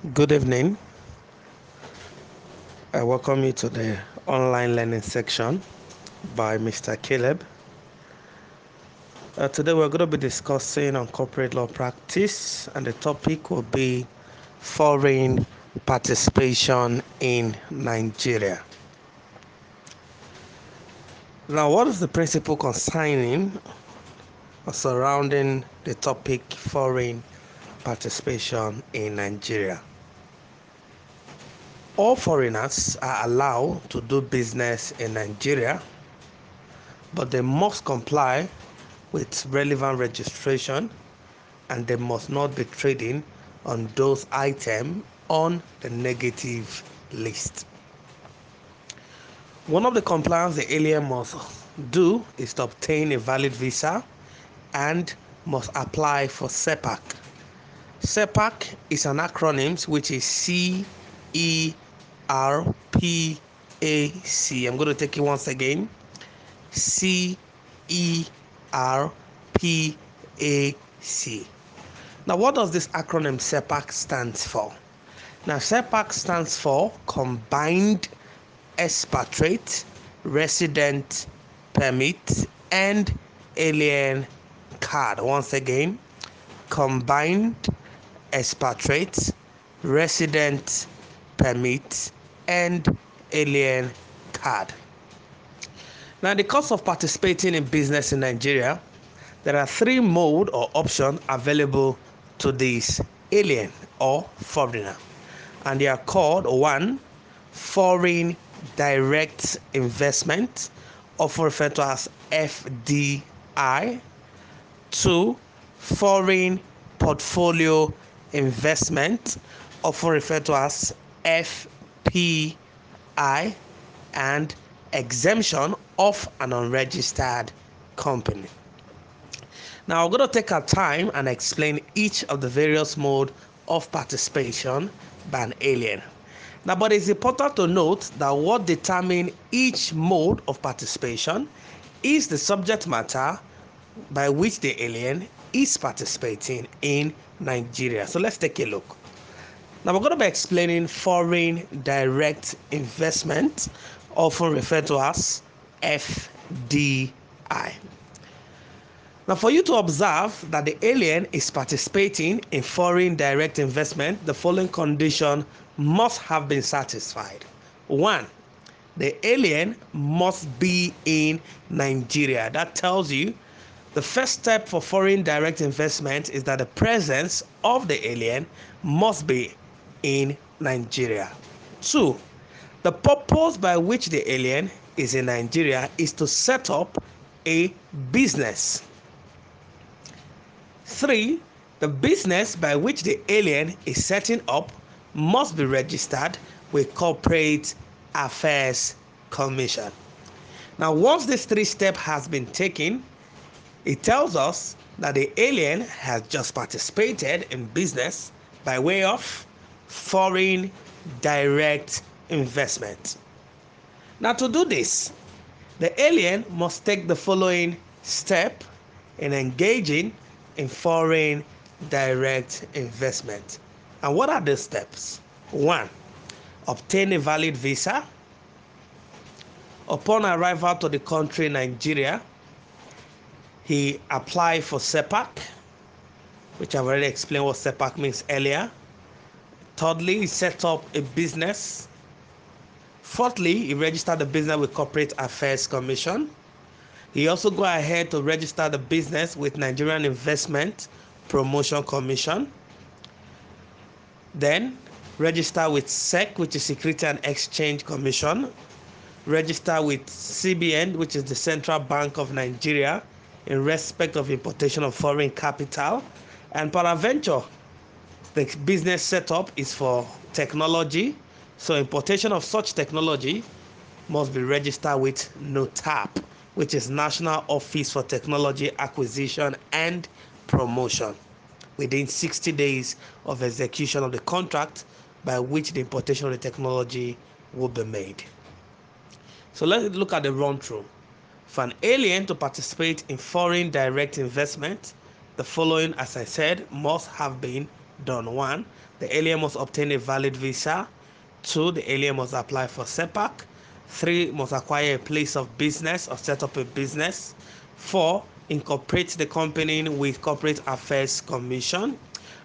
Good evening. I welcome you to the online learning section by Mr. Caleb. Uh, today we're going to be discussing on corporate law practice, and the topic will be foreign participation in Nigeria. Now, what is the principle concerning or surrounding the topic foreign participation in Nigeria? All foreigners are allowed to do business in Nigeria, but they must comply with relevant registration and they must not be trading on those items on the negative list. One of the compliance the alien must do is to obtain a valid visa and must apply for CERPAC. CERPAC is an acronym which is C E R P A C. I'm going to take it once again. C E R P A C. Now, what does this acronym CERPAC stands for? Now, CERPAC stands for Combined Expatriate Resident Permit and Alien Card. Once again, Combined Expatriate Resident Permit and Alien Card. Now, the cost of participating in business in Nigeria, there are three mode or option available to this alien or foreigner, and they are called one, foreign direct investment, often referred to as FDI, two, foreign portfolio investment, often referred to as FPI, and exemption of an unregistered company. Now, I'm going to take our time and explain each of the various mode of participation by an alien. Now, but it's important to note that what determine each mode of participation is the subject matter by which the alien is participating in Nigeria. So let's take a look. Now, we're going to be explaining foreign direct investment, often referred to as FDI. Now, for you to observe that the alien is participating in foreign direct investment, the following condition must have been satisfied. One, the alien must be in Nigeria. That tells you the first step for foreign direct investment is that the presence of the alien must be in Nigeria. Two, the purpose by which the alien is in Nigeria is to set up a business. Three, the business by which the alien is setting up must be registered with Corporate Affairs Commission. Now, once this three step has been taken, it tells us that the alien has just participated in business by way of foreign direct investment. Now, to do this, the alien must take the following step in engaging in foreign direct investment. And what are the steps? One, obtain a valid visa. Upon arrival to the country, Nigeria, he applied for CERPAC, which I've already explained what CERPAC means earlier. Thirdly, he set up a business. Fourthly, he registered the business with Corporate Affairs Commission. He also go ahead to register the business with Nigerian Investment Promotion Commission. Then register with SEC, which is Security and Exchange Commission. Register with CBN, which is the Central Bank of Nigeria, in respect of importation of foreign capital. And Paraventure, the business setup is for technology. So importation of such technology must be registered with NOTAP, which is National Office for Technology Acquisition and Promotion within 60 days of execution of the contract by which the importation of the technology will be made. So let's look at the run through. For an alien to participate in foreign direct investment, the following, as I said, must have been done. One, the alien must obtain a valid visa. Two, the alien must apply for CERPAC. Three, must acquire a place of business or set up a business. Four, incorporate the company with Corporate Affairs Commission.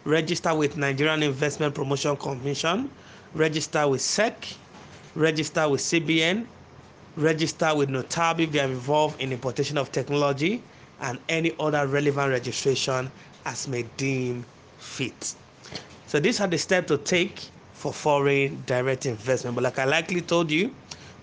Register with Nigerian Investment Promotion Commission. Register with SEC. Register with CBN. Register with NOTAP if they are involved in importation of technology and any other relevant registration as may deem fit. So these are the steps to take for foreign direct investment. But like I likely told you,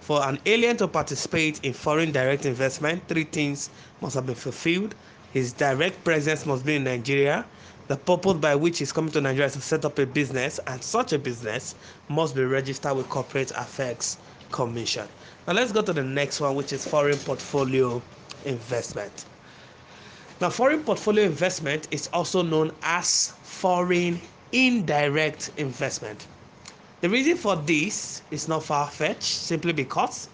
for an alien to participate in foreign direct investment, three things must have been fulfilled. His direct presence must be in Nigeria. The purpose by which he's coming to Nigeria is to set up a business, and such a business must be registered with Corporate Affairs Commission. Now let's go to the next one, which is foreign portfolio investment. Now, foreign portfolio investment is also known as foreign indirect investment. The reason for this is not far fetched simply because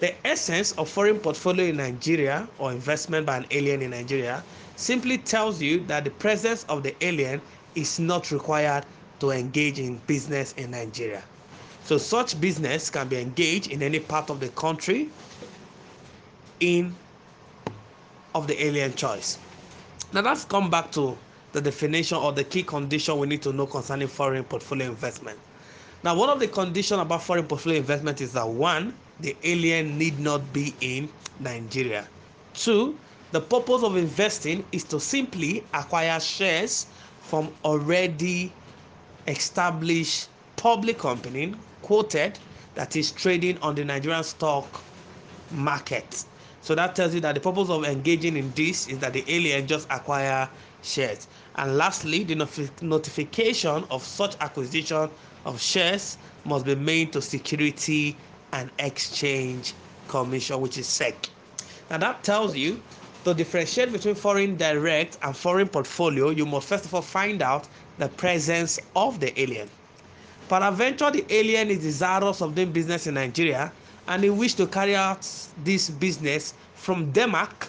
the essence of foreign portfolio in Nigeria or investment by an alien in Nigeria simply tells you that the presence of the alien is not required to engage in business in Nigeria. So, such business can be engaged in any part of the country in of the alien choice. Now let's come back to the definition or the key condition we need to know concerning foreign portfolio investment. Now, one of the conditions about foreign portfolio investment is that one, the alien need not be in Nigeria. Two, the purpose of investing is to simply acquire shares from already established public company quoted that is trading on the Nigerian stock market. So that tells you that the purpose of engaging in this is that the alien just acquire shares. And lastly, the notification of such acquisition of shares must be made to Security and Exchange Commission, which is SEC. Now that tells you to differentiate between foreign direct and foreign portfolio, you must first of all find out the presence of the alien. Peradventure, the alien is desirous of doing business in Nigeria and he wish to carry out this business from Denmark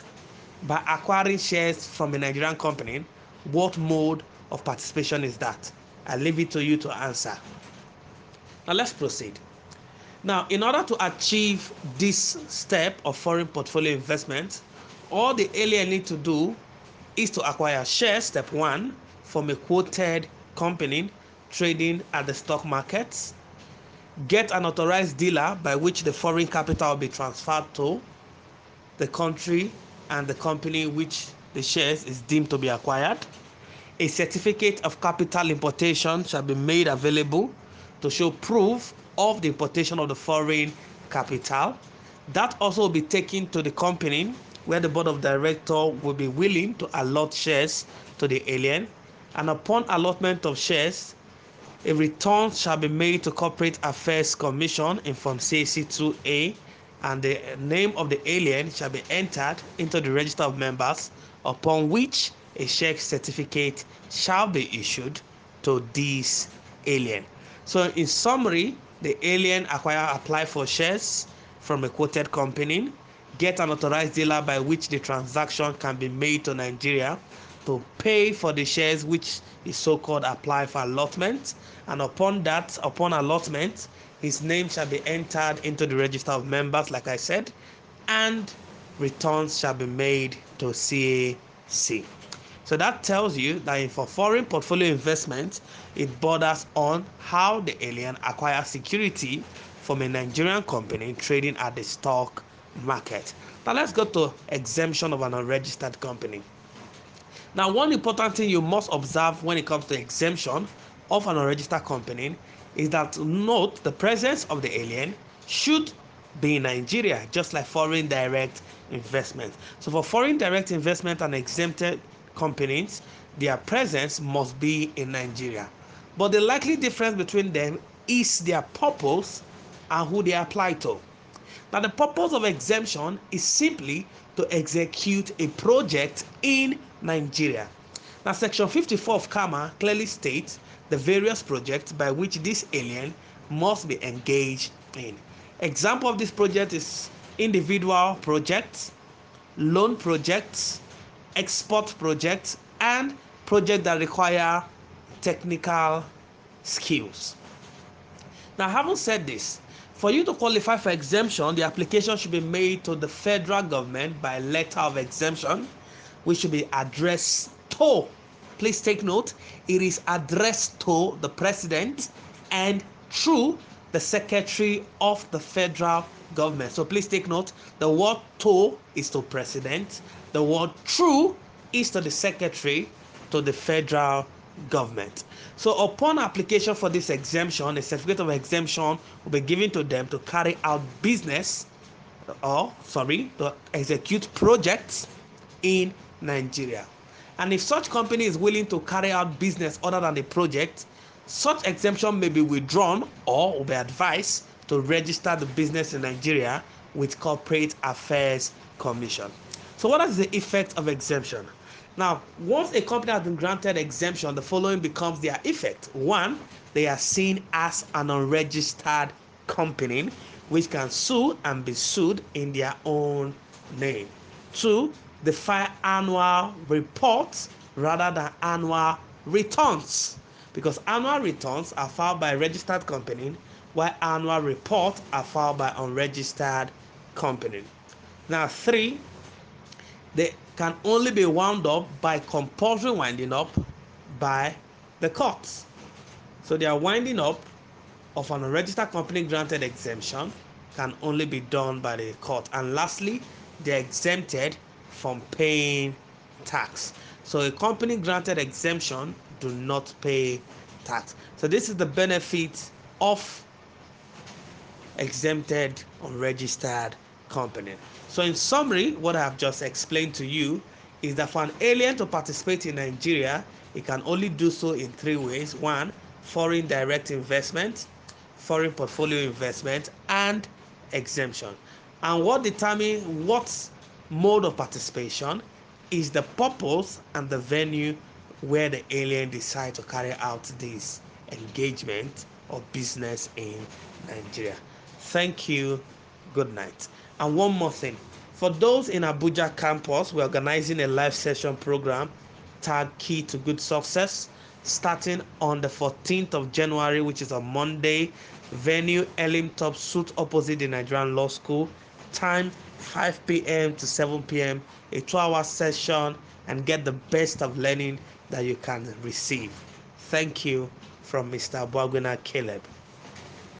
by acquiring shares from a Nigerian company, what mode of participation is that? I leave it to you to answer. Now let's proceed. Now, in order to achieve this step of foreign portfolio investment, all the alien need to do is to acquire shares, step one, from a quoted company trading at the stock markets get an authorized dealer by which the foreign capital will be transferred to the country and the company which the shares is deemed to be acquired. A certificate of capital importation shall be made available to show proof of the importation of the foreign capital. That also will be taken to the company where the board of director will be willing to allot shares to the alien. And upon allotment of shares, a return shall be made to Corporate Affairs Commission in Form CAC 2A, and the name of the alien shall be entered into the register of members, upon which a check certificate shall be issued to this alien. So, in summary, the alien acquire apply for shares from a quoted company, get an authorized dealer by which the transaction can be made to Nigeria to pay for the shares which is so-called apply for allotment. And upon that upon allotment his name shall be entered into the register of members like i said and returns shall be made to cac so that tells you that for foreign portfolio investment it borders on how the alien acquires security from a nigerian company trading at the stock market. Now let's go to exemption of an unregistered company now one important thing you must observe when it comes to exemption of an unregistered company is that note the presence of the alien should be in Nigeria, just like foreign direct investment. So, for foreign direct investment and exempted companies, their presence must be in Nigeria. But the likely difference between them is their purpose and who they apply to. Now, the purpose of exemption is simply to execute a project in Nigeria. Now, Section 54 of CAMA clearly states the various projects by which this alien must be engaged in. Example of this project is individual projects, loan projects, export projects, and projects that require technical skills. Now, having said this, for you to qualify for exemption, the application should be made to the federal government by letter of exemption, which should be addressed to. Please take note, it is addressed to the president and through the secretary of the federal government. So please take note, the word to is to president, the word through is to the secretary to the federal government. So, upon application for this exemption, a certificate of exemption will be given to them to carry out business or, sorry, to execute projects in Nigeria. And if such company is willing to carry out business other than the project, such exemption may be withdrawn or will be advised to register the business in Nigeria with Corporate Affairs Commission. So, what is the effect of exemption? Now, once a company has been granted exemption, the following becomes their effect. One, they are seen as an unregistered company which can sue and be sued in their own name. Two, they file annual reports rather than annual returns because annual returns are filed by registered company while annual reports are filed by unregistered company. Now, three, they can only be wound up by compulsory winding up by the courts. So their winding up of an unregistered company granted exemption can only be done by the court. And lastly, they're exempted from paying tax. So a company granted exemption do not pay tax. So this is the benefit of exempted unregistered company. So, in summary, what I have just explained to you is that for an alien to participate in Nigeria, he can only do so in three ways one, foreign direct investment, foreign portfolio investment, and exemption. And what determines what mode of participation is the purpose and the venue where the alien decide to carry out this engagement or business in Nigeria. Thank you. Good night. And one more thing for those in Abuja campus, we're organizing a live session program tagged Key to Good Success starting on the 14th of January, which is a Monday. Venue Elim Top Suit opposite the Nigerian Law School. Time 5 p.m. to 7 p.m. A two hour session and get the best of learning that you can receive. Thank you from Mr. Bwaguna Caleb.